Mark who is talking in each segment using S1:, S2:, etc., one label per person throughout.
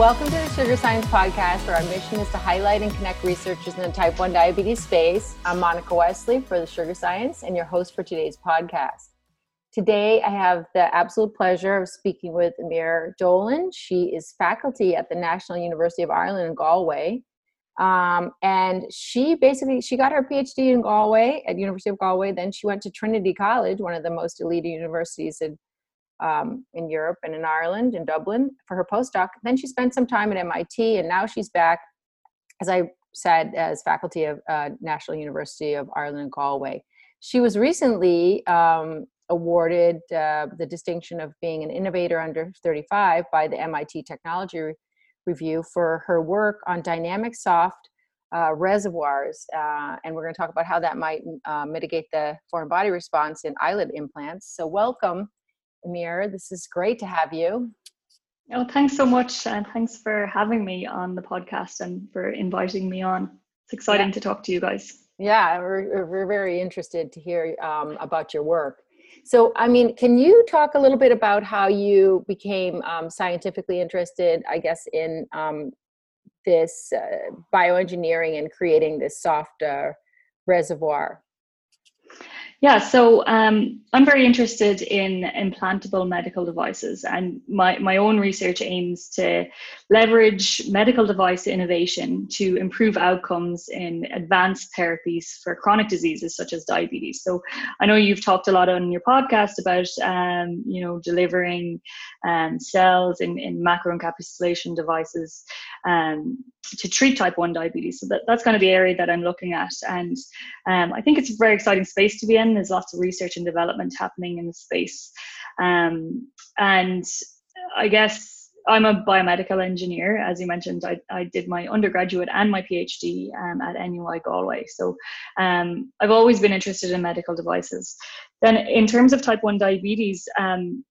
S1: Welcome to the Sugar Science Podcast, where our mission is to highlight and connect researchers in the type 1 diabetes space. I'm Monica Wesley for the Sugar Science and your host for today's podcast. Today, I have the absolute pleasure of speaking with Eimear Dolan. She is faculty at the National University of Ireland in Galway. Um, and she basically she got her phd in galway at university of galway then she went to trinity college one of the most elite universities in um, in Europe and in Ireland, in Dublin, for her postdoc. Then she spent some time at MIT, and now she's back, as I said, as faculty of uh, National University of Ireland Galway. She was recently um, awarded uh, the distinction of being an innovator under 35 by the MIT Technology Re- Review for her work on dynamic soft uh, reservoirs. Uh, and we're going to talk about how that might uh, mitigate the foreign body response in islet implants. So, welcome Eimear. This is great to have you.
S2: Oh, thanks so much. And thanks for having me on the podcast and for inviting me on. It's exciting yeah. to talk to you guys.
S1: Yeah, we're, we're very interested to hear um, about your work. So, I mean, can you talk a little bit about how you became um, scientifically interested, I guess, in um, this uh, bioengineering and creating this soft uh, reservoir?
S2: Yeah, so um, I'm very interested in implantable medical devices, and my, my own research aims to leverage medical device innovation to improve outcomes in advanced therapies for chronic diseases such as diabetes. So I know you've talked a lot on your podcast about um, you know delivering um, cells in, in macroencapsulation devices um, to treat type 1 diabetes. So that, that's kind of the area that I'm looking at, and um, I think it's a very exciting space to be in there's lots of research and development happening in the space. Um, and I guess I'm a biomedical engineer. As you mentioned, I, I did my undergraduate and my PhD um, at NUI Galway. So um, I've always been interested in medical devices. Then, in terms of type 1 diabetes, um,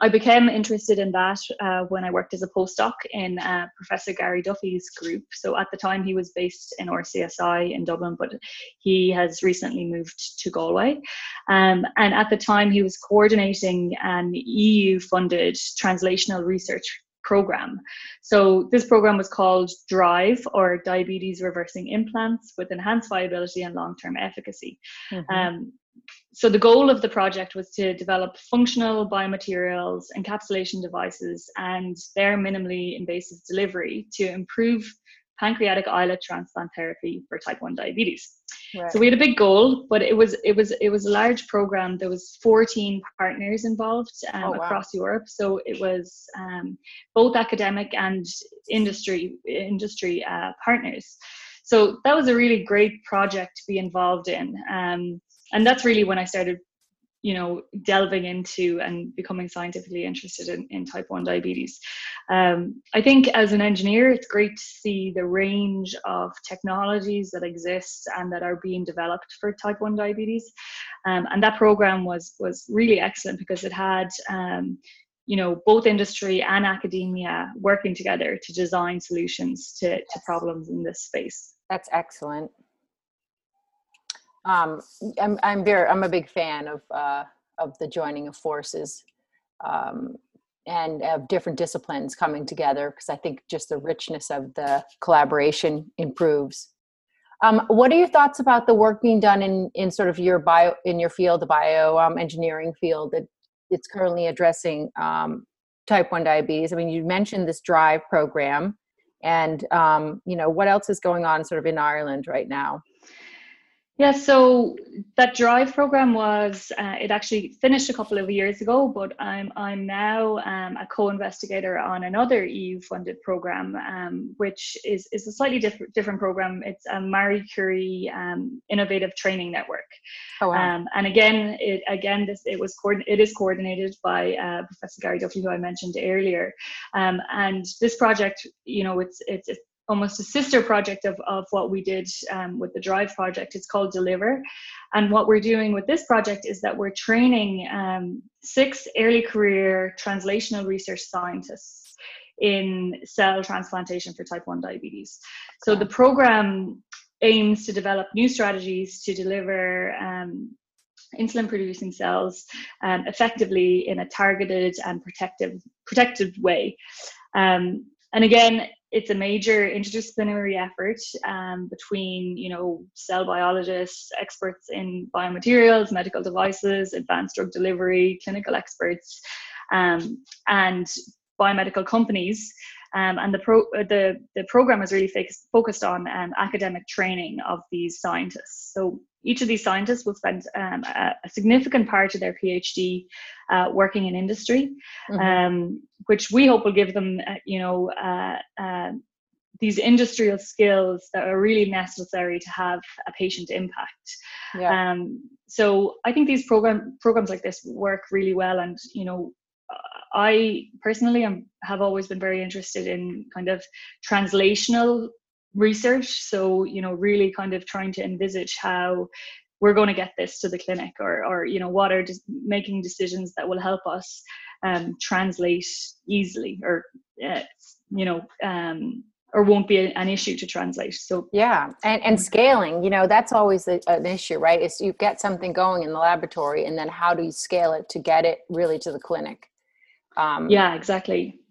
S2: I became interested in that uh, when I worked as a postdoc in uh, Professor Gary Duffy's group. So at the time, he was based in RCSI in Dublin, but he has recently moved to Galway. Um, and at the time, he was coordinating an EU funded translational research program. So this program was called DRIVE or Diabetes Reversing Implants with Enhanced Viability and Long-Term Efficacy. Mm-hmm. Um, so the goal of the project was to develop functional biomaterials, encapsulation devices, and their minimally invasive delivery to improve pancreatic islet transplant therapy for type 1 diabetes. Right. So we had a big goal, but it was it was it was a large program. There was 14 partners involved um, oh, wow. across Europe. So it was um, both academic and industry industry uh, partners. So that was a really great project to be involved in. Um, and that's really when I started, you know, delving into and becoming scientifically interested in, in type 1 diabetes. Um, I think as an engineer, it's great to see the range of technologies that exist and that are being developed for type 1 diabetes. Um, and that program was, was really excellent because it had um, you know both industry and academia working together to design solutions to, to problems in this space
S1: that's excellent um, I'm I'm very I'm a big fan of uh, of the joining of forces um, and of different disciplines coming together because I think just the richness of the collaboration improves. Um, what are your thoughts about the work being done in in sort of your bio in your field, the bio um, engineering field that it's currently addressing um, type one diabetes? I mean, you mentioned this Drive program, and um, you know what else is going on sort of in Ireland right now?
S2: Yeah, so that Drive program was uh, it actually finished a couple of years ago, but I'm I'm now um, a co-investigator on another EU-funded program, um, which is is a slightly different different program. It's a Marie Curie um, Innovative Training Network, oh, wow. Um, and again, it again this it was coordin- it is coordinated by uh, Professor Gary Duffy, who I mentioned earlier, um, and this project, you know, it's it's, it's almost a sister project of, of what we did um, with the Drive project. It's called Deliver. And what we're doing with this project is that we're training um, six early career translational research scientists in cell transplantation for type 1 diabetes. So the program aims to develop new strategies to deliver um, insulin producing cells um, effectively in a targeted and protective protective way. Um, and again, it's a major interdisciplinary effort um, between, you know, cell biologists, experts in biomaterials, medical devices, advanced drug delivery, clinical experts, um, and biomedical companies. Um, and the, pro- uh, the, the program is really focused, focused on um, academic training of these scientists. So each of these scientists will spend um, a, a, significant part of their PhD uh, working in industry, mm-hmm. Um, which we hope will give them, uh, you know, uh, uh, these industrial skills that are really necessary to have a patient impact. Yeah. Um, so I think these program programs like this work really well, and you know, I personally am, have always been very interested in kind of translational research. So, you know, really kind of trying to envisage how we're going to get this to the clinic or, or you know, what are just making decisions that will help us um, translate easily or, uh, you know, um, or won't be an issue to translate. So
S1: yeah, and and scaling, you know, that's always a, an issue, right? Is you get something going in the laboratory, and then how do you scale it to get it really to the clinic?
S2: Um, yeah, exactly.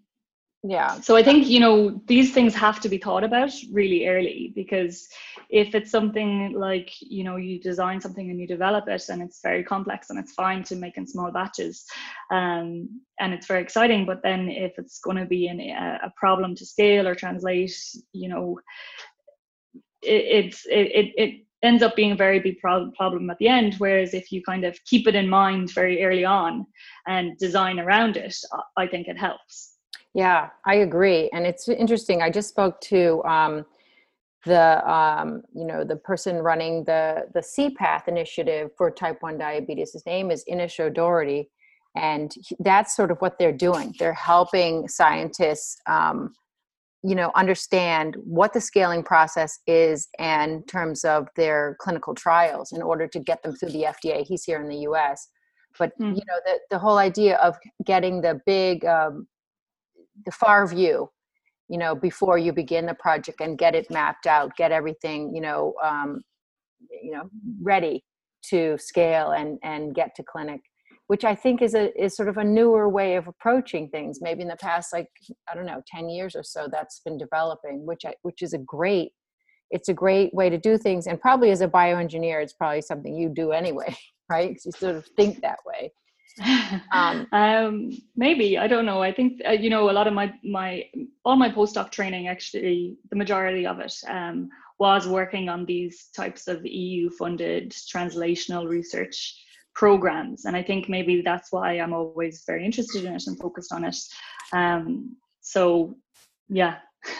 S1: Yeah.
S2: So I think, you know, these things have to be thought about really early because if it's something like, you know, you design something and you develop it and it's very complex and it's fine to make in small batches um, and it's very exciting. But then if it's going to be an, a problem to scale or translate, you know, it, it's, it, it, it ends up being a very big problem at the end. Whereas if you kind of keep it in mind very early on and design around it, I think it helps.
S1: Yeah, I agree. And it's interesting. I just spoke to um, the um, you know the person running the the CPATH initiative for type 1 diabetes. His name is Inish O'Doherty. And that's sort of what they're doing. They're helping scientists um, you know understand what the scaling process is and in terms of their clinical trials in order to get them through the fda he's here in the us but mm. you know the, the whole idea of getting the big um, the far view you know before you begin the project and get it mapped out get everything you know um, you know ready to scale and and get to clinic which I think is a is sort of a newer way of approaching things. Maybe in the past, like I don't know, ten years or so, that's been developing, which I, which is a great. It's a great way to do things, and probably as a bioengineer, it's probably something you do anyway, right? Because you sort of think that way.
S2: Um, um, maybe I don't know. I think uh, you know a lot of my my all my postdoc training actually the majority of it um, was working on these types of EU funded translational research programs. And i think maybe that's why i'm always very interested in it and focused on it. Um, so yeah.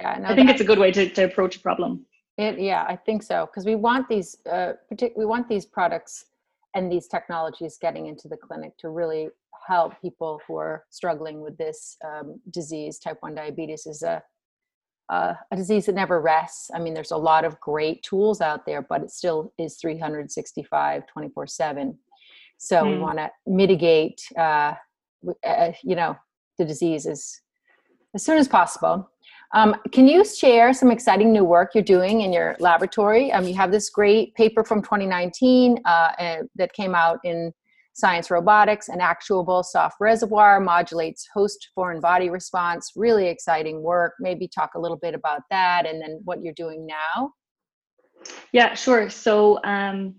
S2: Yeah no, i think it's a good way to, to approach a problem.
S1: It yeah i think so. Because we want these uh, partic- we want these products and these technologies getting into the clinic to really help people who are struggling with this um, disease type 1 diabetes is a uh, a disease that never rests. I mean, there's a lot of great tools out there, but it still is 365, 24 7. So mm. we hmm. want to mitigate, uh, uh, you know, the disease as, as soon as possible. Um, can you share some exciting new work you're doing in your laboratory? Um, you have this great paper from 2019 uh, that came out in Science Robotics, an actuable soft reservoir modulates host foreign body response. Really exciting work. Maybe talk a little bit about that and then what you're doing now.
S2: Yeah, sure. So um,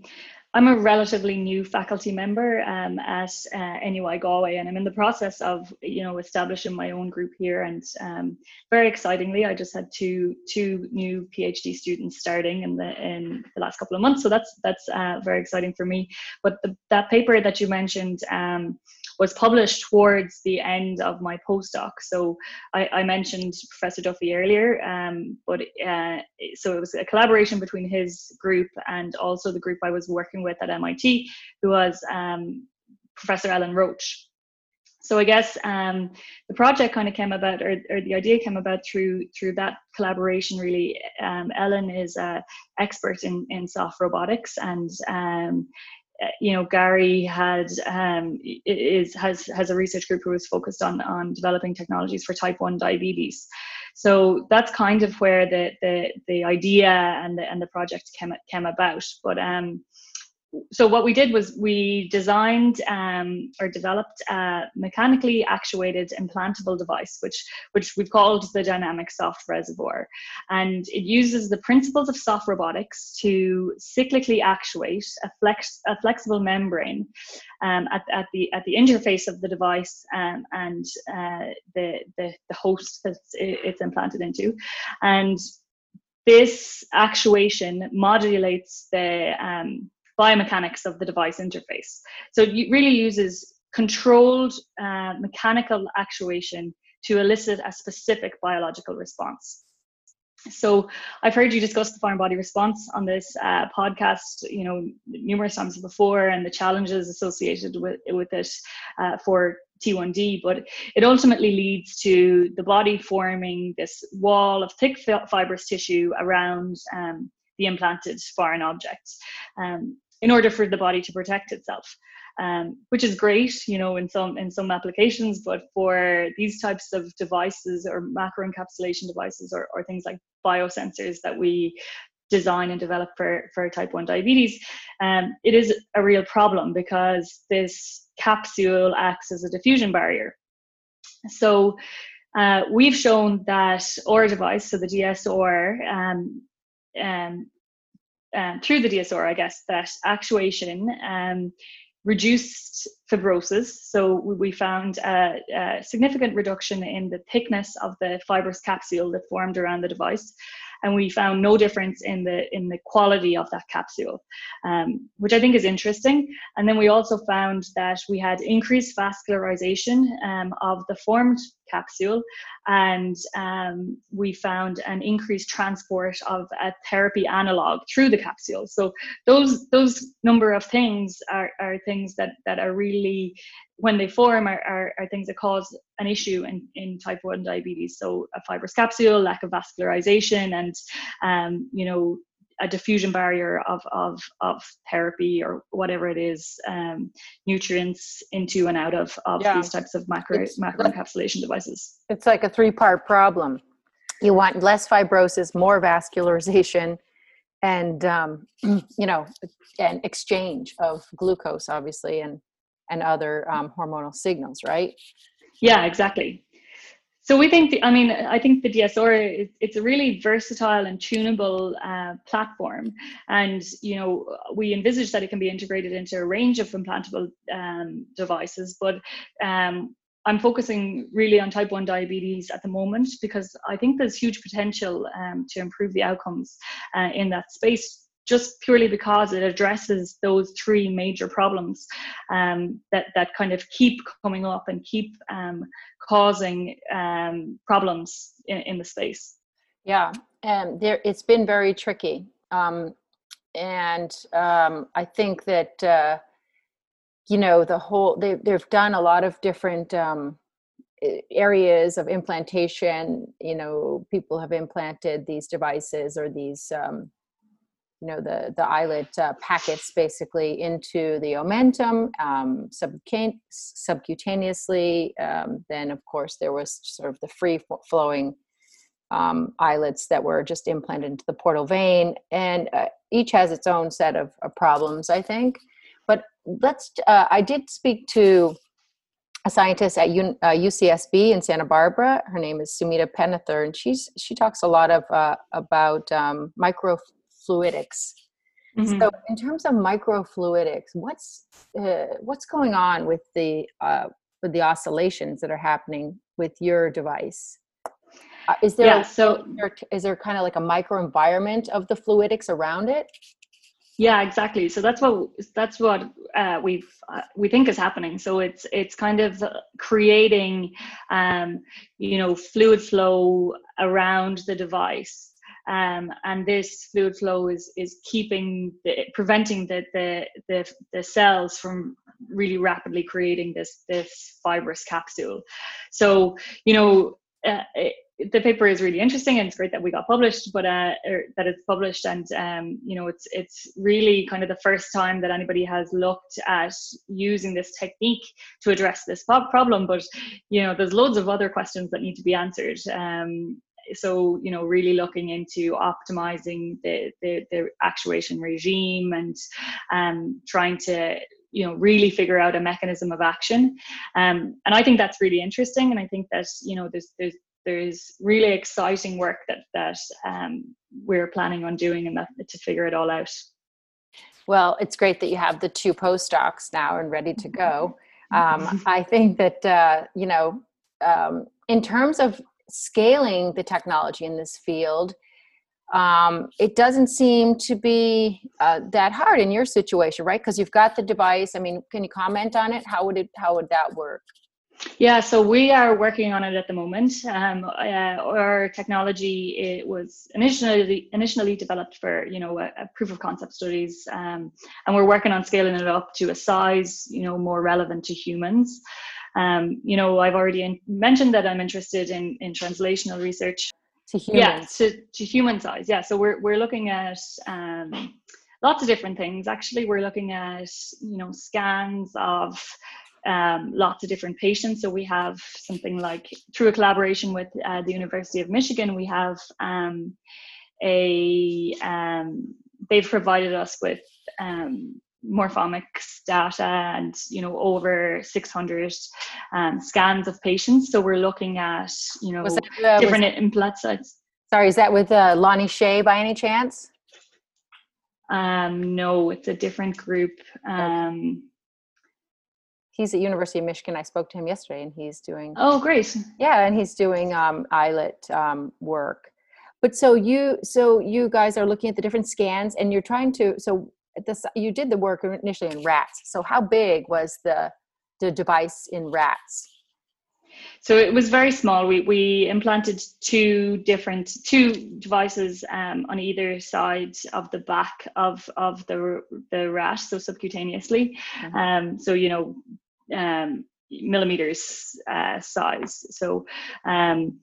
S2: I'm a relatively new faculty member um, at uh, NUI Galway, and I'm in the process of, you know, establishing my own group here. And um, very excitingly, I just had two two new PhD students starting in the in the last couple of months. So that's that's uh, very exciting for me. But the, that paper that you mentioned. Um, was published towards the end of my postdoc. So I, I mentioned Professor Duffy earlier, um, but uh, so it was a collaboration between his group and also the group I was working with at MIT, who was um, Professor Ellen Roche. So I guess um, the project kind of came about, or, or, the idea came about through through that collaboration. Really, um, Ellen is an expert in in soft robotics, and um, uh, you know Gary had um, is has has a research group who is focused on on developing technologies for type one diabetes. So that's kind of where the the the idea and the and the project came came about. But um, so what we did was we designed um, or developed a mechanically actuated implantable device, which which we've called the dynamic soft reservoir, and it uses the principles of soft robotics to cyclically actuate a flex a flexible membrane um, at, at the at the interface of the device um, and uh, the, the the host that it's implanted into, and this actuation modulates the um, biomechanics of the device interface. So it really uses controlled uh, mechanical actuation to elicit a specific biological response. So I've heard you discuss the foreign body response on this uh, podcast, you know, numerous times before, and the challenges associated with with it uh, for T1D. But it ultimately leads to the body forming this wall of thick fibrous tissue around um, the implanted foreign object. Um, in order for the body to protect itself. Um, which is great, you know, in some in some applications. But for these types of devices or macro encapsulation devices or, or things like biosensors that we design and develop for, for type 1 diabetes, um, it is a real problem because this capsule acts as a diffusion barrier. So uh, we've shown that our device, so the DSR, um, um, um, through the DSR, I guess, that actuation um, reduced fibrosis. So we found a, a, significant reduction in the thickness of the fibrous capsule that formed around the device and we found no difference in the in the quality of that capsule, um, which I think is interesting. And then we also found that we had increased vascularization um, of the formed capsule, and um, we found an increased transport of a therapy analog through the capsule. So those those number of things are, are things that that are really when they form are, are, are, things that cause an issue in, in type 1 diabetes. So a fibrous capsule lack of vascularization and um, you know a diffusion barrier of, of, of therapy or whatever it is um, nutrients into and out of, of yeah. these types of macro it's, macro encapsulation devices.
S1: It's like a three part problem. You want less fibrosis more vascularization and um, you know an exchange of glucose obviously and and other um, hormonal signals, right?
S2: Yeah, exactly. So we think, the, I mean, I think the DSR is it's a really versatile and tunable uh, platform, and you know we envisage that it can be integrated into a range of implantable um, devices. But um, I'm focusing really on type 1 diabetes at the moment because I think there's huge potential um, to improve the outcomes uh, in that space just purely because it addresses those three major problems um, that, that kind of keep coming up and keep um, causing um, problems in, in, the space.
S1: Yeah, and there it's been very tricky. Um, and um, I think that, uh, you know, the whole, they, they've done a lot of different um, areas of implantation. You know, people have implanted these devices or these you know the the islet uh, packets basically into the omentum um, subcutaneously. Um, then of course there was sort of the free flowing um, islets that were just implanted into the portal vein, and uh, each has its own set of, of problems, I think. But let's. Uh, I did speak to a scientist at U, uh, UCSB in Santa Barbara. Her name is Sumita Pennathur, and she's she talks a lot of uh, about um, micro fluidics. Mm-hmm. So, in terms of microfluidics, what's uh, what's going on with the uh, with the oscillations that are happening with your device? Uh, is there yeah, so is there kind of like a microenvironment of the fluidics around it?
S2: Yeah, exactly. So that's what that's what uh, we've uh, we think is happening. So it's it's kind of creating, um, you know, fluid flow around the device um, and this fluid flow is is keeping the, preventing the, the, the the cells from really rapidly creating this this fibrous capsule. So you know. Uh, it, the paper is really interesting and it's great that we got published but uh, er, that it's published and um, you know it's it's really kind of the first time that anybody has looked at using this technique to address this problem but you know there's loads of other questions that need to be answered um, so you know really looking into optimizing the the, the actuation regime and um, trying to you know really figure out a mechanism of action. Um, and i think that's really interesting and i think that you know there's there's there's really exciting work that that um, we're planning on doing and that to figure it all out.
S1: Well it's great that you have the two postdocs now and ready to go. Um, i think that uh, you know um, in terms of scaling the technology in this field um, it doesn't seem to be uh, that hard in your situation right because you've got the device i mean can you comment on it how would it how would that work
S2: yeah, so we are working on it at the moment. Um, uh, our technology it was initially initially developed for you know a, a proof of concept studies, um, and we're working on scaling it up to a size you know more relevant to humans. Um, you know, I've already mentioned that I'm interested in in translational research.
S1: To humans.
S2: Yeah, to, to human size. Yeah, so we're we're looking at um, lots of different things. Actually, we're looking at you know scans of um, lots of different patients. So we have something like through a collaboration with uh, the University of Michigan, we have um, a um, they've provided us with um, morphomics data and you know over 600 um, scans of patients. So we're looking at you know that, uh, different implant sites.
S1: Sorry, is that with uh, Lonnie Shea by any chance?
S2: Um, no, it's a different group. Um,
S1: he's at University of Michigan. I spoke to him yesterday, and he's doing.
S2: Oh, great!
S1: Yeah, and he's doing um, islet um, work. But so you, so you guys are looking at the different scans, and you're trying to. So this, you did the work initially in rats. So how big was the the device in rats?
S2: So it was very small. We we implanted two different two devices um, on either side of the back of of the the rat, so subcutaneously. Mm-hmm. Um, so you know um, millimeters uh, size. So um,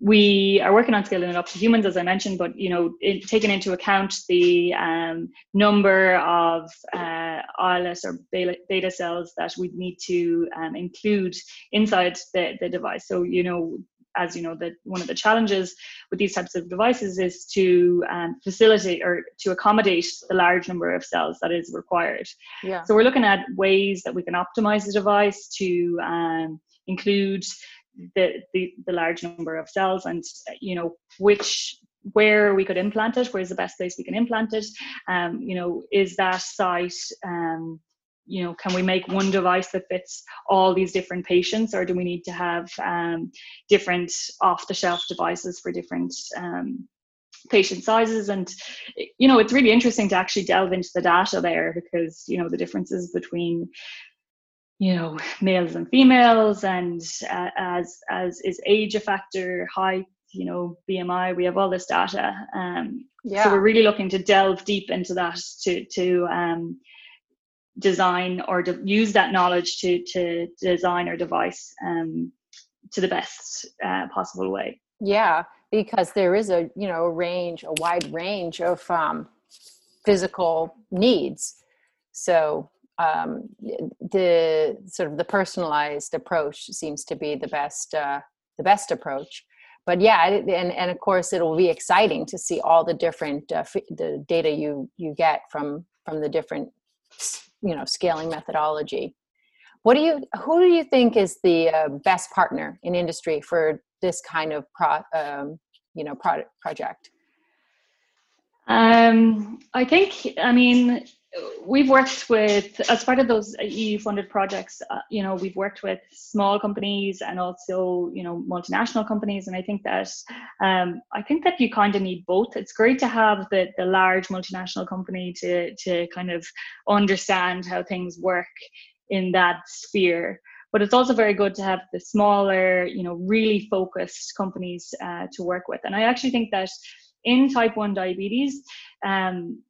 S2: we are working on scaling it up to humans, as I mentioned, but you know, in, taking into account the um, number of uh, islet or beta cells that we need to um, include inside the, the device. So you know, as you know, that one of the challenges with these types of devices is to um, facilitate or to accommodate the large number of cells that is required.
S1: Yeah.
S2: So we're looking at ways that we can optimize the device to um, include the, the the large number of cells and you know which where we could implant it where's the best place we can implant it um, you know is that site um, you know can we make one device that fits all these different patients or do we need to have um, different off the shelf devices for different um, patient sizes? And you know it's really interesting to actually delve into the data there because you know the differences between you know males and females and uh, as as is age a factor height you know bmi we have all this data um, yeah. so we're really looking to delve deep into that to to um, design or de- use that knowledge to to design our device um, to the best uh, possible way.
S1: Yeah, because there is a you know a range, a wide range of um, physical needs. So um, the sort of the personalized approach seems to be the best uh, the best approach. But yeah, and and of course it'll be exciting to see all the different uh, f- the data you you get from from the different you know scaling methodology what do you who do you think is the uh, best partner in industry for this kind of pro, um, you know product project
S2: um, i think i mean we've worked with as part of those eu funded projects uh, you know we've worked with small companies and also you know multinational companies. And i think that um, i think that you kind of need both. It's great to have the the large multinational company to to kind of understand how things work in that sphere. But it's also very good to have the smaller you know really focused companies uh, to work with. And i actually think that in type 1 diabetes um,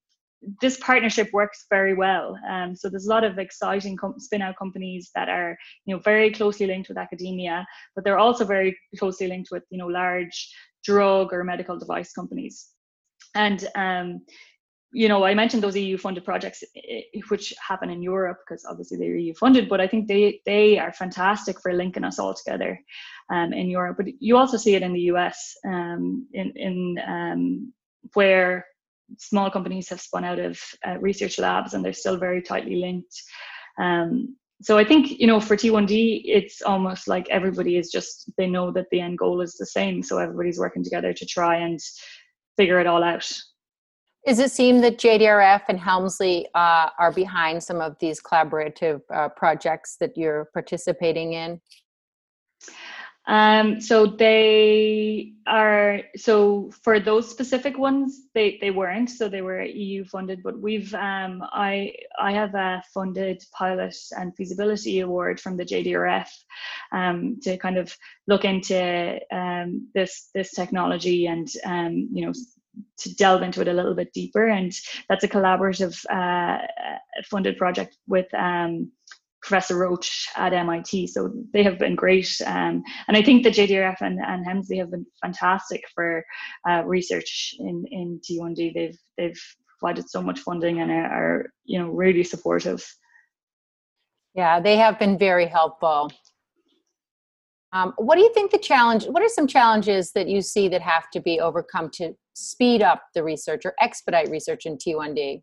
S2: this partnership works very well. Um, so there's a lot of exciting com- spin-out companies that are, you know, very closely linked with academia, but they're also very closely linked with, you know, large drug or medical device companies. And um, you know, I mentioned those EU funded projects which happen in Europe because obviously they're EU funded, but I think they they are fantastic for linking us all together. um, in Europe, but you also see it in the US, um, in in um, where small companies have spun out of uh, research labs and they're still very tightly linked. Um, so I think you know for T1D, it's almost like everybody is just they know that the end goal is the same, so everybody's working together to try and figure it all out.
S1: Does it seem that JDRF and Helmsley uh, are behind some of these collaborative uh, projects that you're participating in?
S2: Um, so they are so for those specific ones, they they weren't. So they were EU funded, but we've um, I I have a funded pilot and feasibility award from the JDRF um, to kind of look into um, this this technology and um, you know to delve into it a little bit deeper. And that's a collaborative uh, funded project with um, Professor Roche at MIT. So they have been great. Um, and I think the JDRF and, and Helmsley have been fantastic for uh, research in, in T1D. They've, they've provided so much funding and are, are, you know, really supportive.
S1: Yeah, they have been very helpful. Um, what do you think the challenge, what are some challenges that you see that have to be overcome to speed up the research or expedite research in T1D?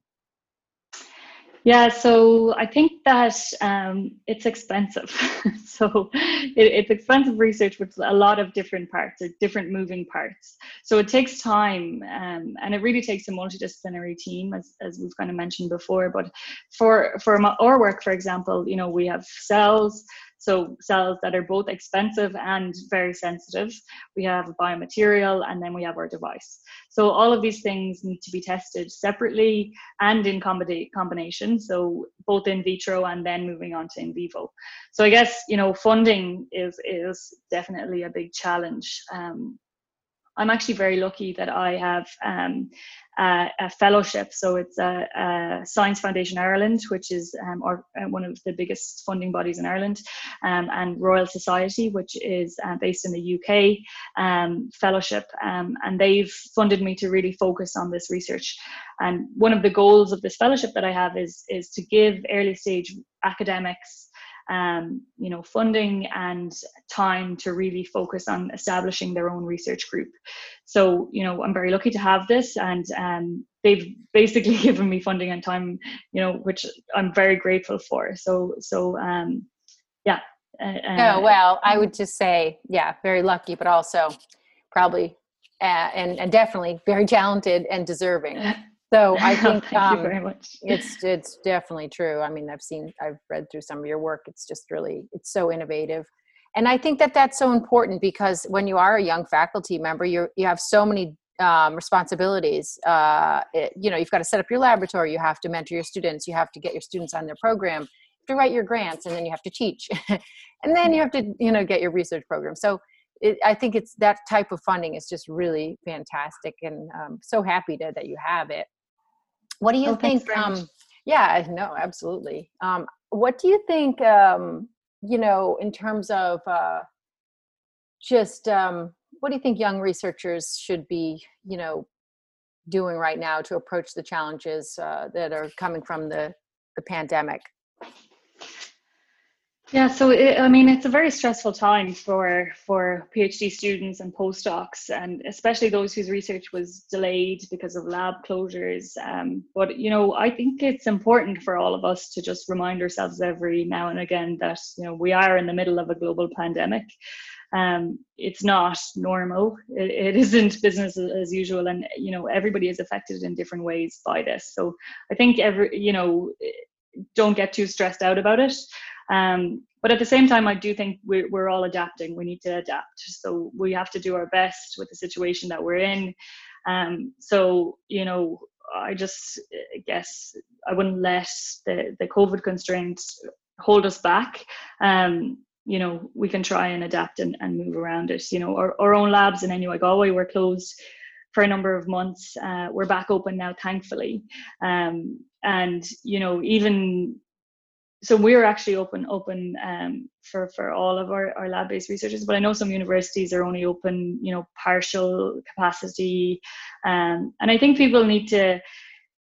S2: Yeah, so I think that um, it's expensive. so it, it's expensive research with a lot of different parts or different moving parts. So it takes time um, and it really takes a multidisciplinary team, as, as we've kind of mentioned before. But for, for our work, for example, you know, we have cells, so cells that are both expensive and very sensitive. We have a biomaterial and then we have our device. So all of these things need to be tested separately and in combination. So both in vitro and then moving on to in vivo. So I guess, you know, funding is, is definitely a big challenge. Um, I'm actually very lucky that I have um, a, a, fellowship. So it's a, a, Science Foundation Ireland, which is um, or, uh, one of the biggest funding bodies in Ireland, um, and Royal Society, which is uh, based in the UK, um, fellowship. Um, and they've funded me to really focus on this research. And one of the goals of this fellowship that I have is, is to give early stage academics um, you know, funding and time to really focus on establishing their own research group. So, you know, I'm very lucky to have this, and um, they've basically given me funding and time, you know, which I'm very grateful for. So, so um, yeah.
S1: Uh, oh well, I would just say, yeah, very lucky, but also probably uh, and, and definitely very talented and deserving. So I think
S2: Thank um, you very much.
S1: it's it's definitely true. I mean, I've seen, I've read through some of your work. It's just really, it's so innovative, and I think that that's so important because when you are a young faculty member, you you have so many um, responsibilities. Uh, it, you know, you've got to set up your laboratory. You have to mentor your students. You have to get your students on their program. You have to write your grants, and then you have to teach, and then you have to you know get your research program. So it, I think it's that type of funding is just really fantastic, and um, so happy to, that you have it. What do you oh, think? Um, yeah, no, absolutely. Um, what do you think? Um, you know, in terms of uh, just um, what do you think young researchers should be, you know, doing right now to approach the challenges uh, that are coming from the the pandemic?
S2: Yeah, so it, I mean, it's a very stressful time for for PhD students and postdocs, and especially those whose research was delayed because of lab closures. Um, but you know, I think it's important for all of us to just remind ourselves every now and again that you know we are in the middle of a global pandemic. Um, it's not normal. It, it isn't business as usual, and you know everybody is affected in different ways by this. So I think every you know don't get too stressed out about it. Um, but at the same time, I do think we're, we're all adapting. We need to adapt. So we have to do our best with the situation that we're in. Um, so, you know, I just guess I wouldn't let the, the COVID constraints hold us back. Um, you know, we can try and adapt and, and move around it. You know, our, our own labs in NUI Galway were closed for a number of months. Uh, we're back open now, thankfully. Um, and, you know, even so we're actually open open um, for for all of our, our lab based researchers but i know some universities are only open you know partial capacity um, and i think people need to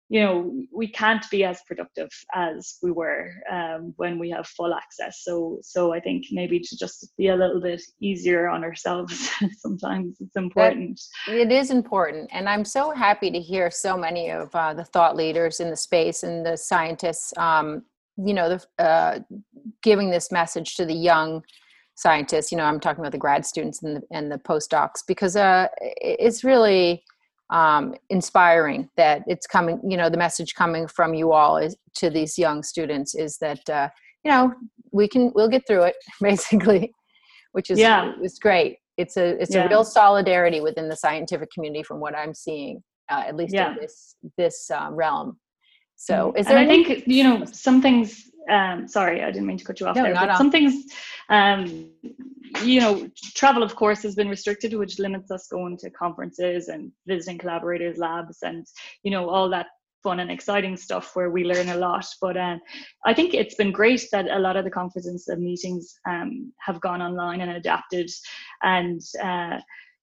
S2: you know we can't be as productive as we were um, when we have full access. So so i think maybe to just be a little bit easier on ourselves sometimes it's important.
S1: That, it is important and i'm so happy to hear so many of uh, the thought leaders in the space and the scientists um, you know the, uh, giving this message to the young scientists you know i'm talking about the grad students and the, and the postdocs because uh, it's really um, inspiring that it's coming you know the message coming from you all is to these young students is that uh, you know we can we'll get through it basically which is yeah it's great it's a it's yeah. a real solidarity within the scientific community from what i'm seeing uh, at least yeah. in this this uh, realm so
S2: is there and i think you know some things um, sorry, I didn't mean to cut you off no, there. But some things, um, you know, travel, of course, has been restricted, which limits us going to conferences and visiting collaborators' labs and, you know, all that fun and exciting stuff where we learn a lot. But um, I think it's been great that a lot of the conferences and meetings um, have gone online and adapted. And uh,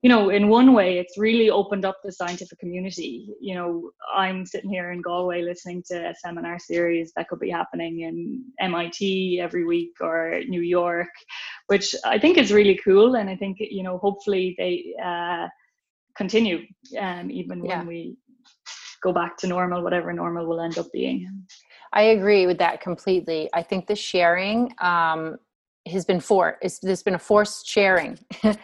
S2: you know, in one way, it's really opened up the scientific community. You know, I'm sitting here in Galway listening to a seminar series that could be happening in MIT every week or New York, which I think is really cool. And I think, you know, hopefully they uh, continue um, even yeah. when we go back to normal, whatever normal will end up being.
S1: I agree with that completely. I think the sharing um, has been for it's there's been a forced sharing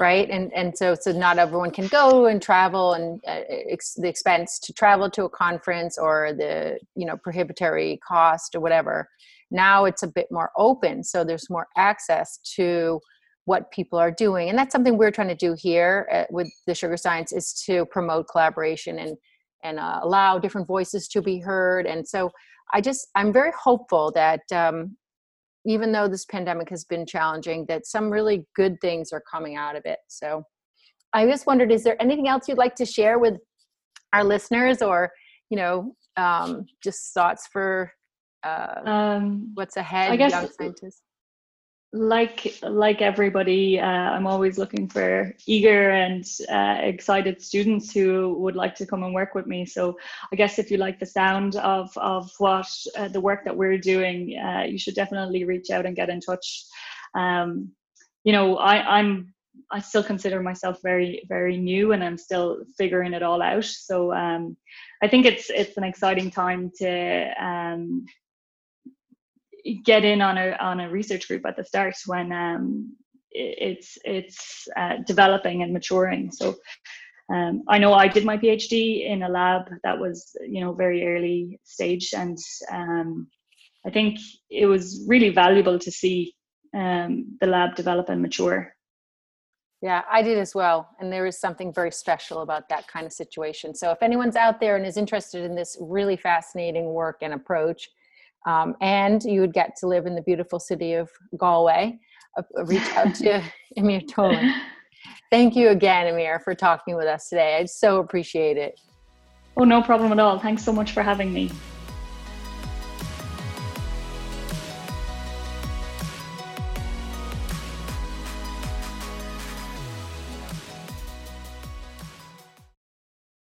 S1: right? And and so so not everyone can go and travel and uh, ex- the expense to travel to a conference or the you know prohibitory cost or whatever. Now it's a bit more open so there's more access to what people are doing. And that's something we're trying to do here at, with the sugar science is to promote collaboration and and uh, allow different voices to be heard. And so i just i'm very hopeful that um, even though this pandemic has been challenging, that some really good things are coming out of it. So I just wondered, is there anything else you'd like to share with our listeners or, you know, um, just thoughts for uh, um, what's ahead,
S2: I guess, young scientists? Like like everybody uh, i'm always looking for eager and uh, excited students who would like to come and work with me. So i guess if you like the sound of of what uh, the work that we're doing uh, you should definitely reach out and get in touch. Um, you know i i'm i still consider myself very very new and i'm still figuring it all out. So um, i think it's it's an exciting time to um, get in on a on a research group at the start when um, it's it's uh, developing and maturing. So um, I know I did my PhD in a lab that was you know very early stage, and um, I think it was really valuable to see um, the lab develop and mature.
S1: Yeah, I did as well. And there is something very special about that kind of situation. So if anyone's out there and is interested in this really fascinating work and approach, um, and you would get to live in the beautiful city of Galway. Uh, reach out to Eimear Dolan. Thank you again, Amir, for talking with us today. I so appreciate it.
S2: Oh, no problem at all. Thanks so much for having me.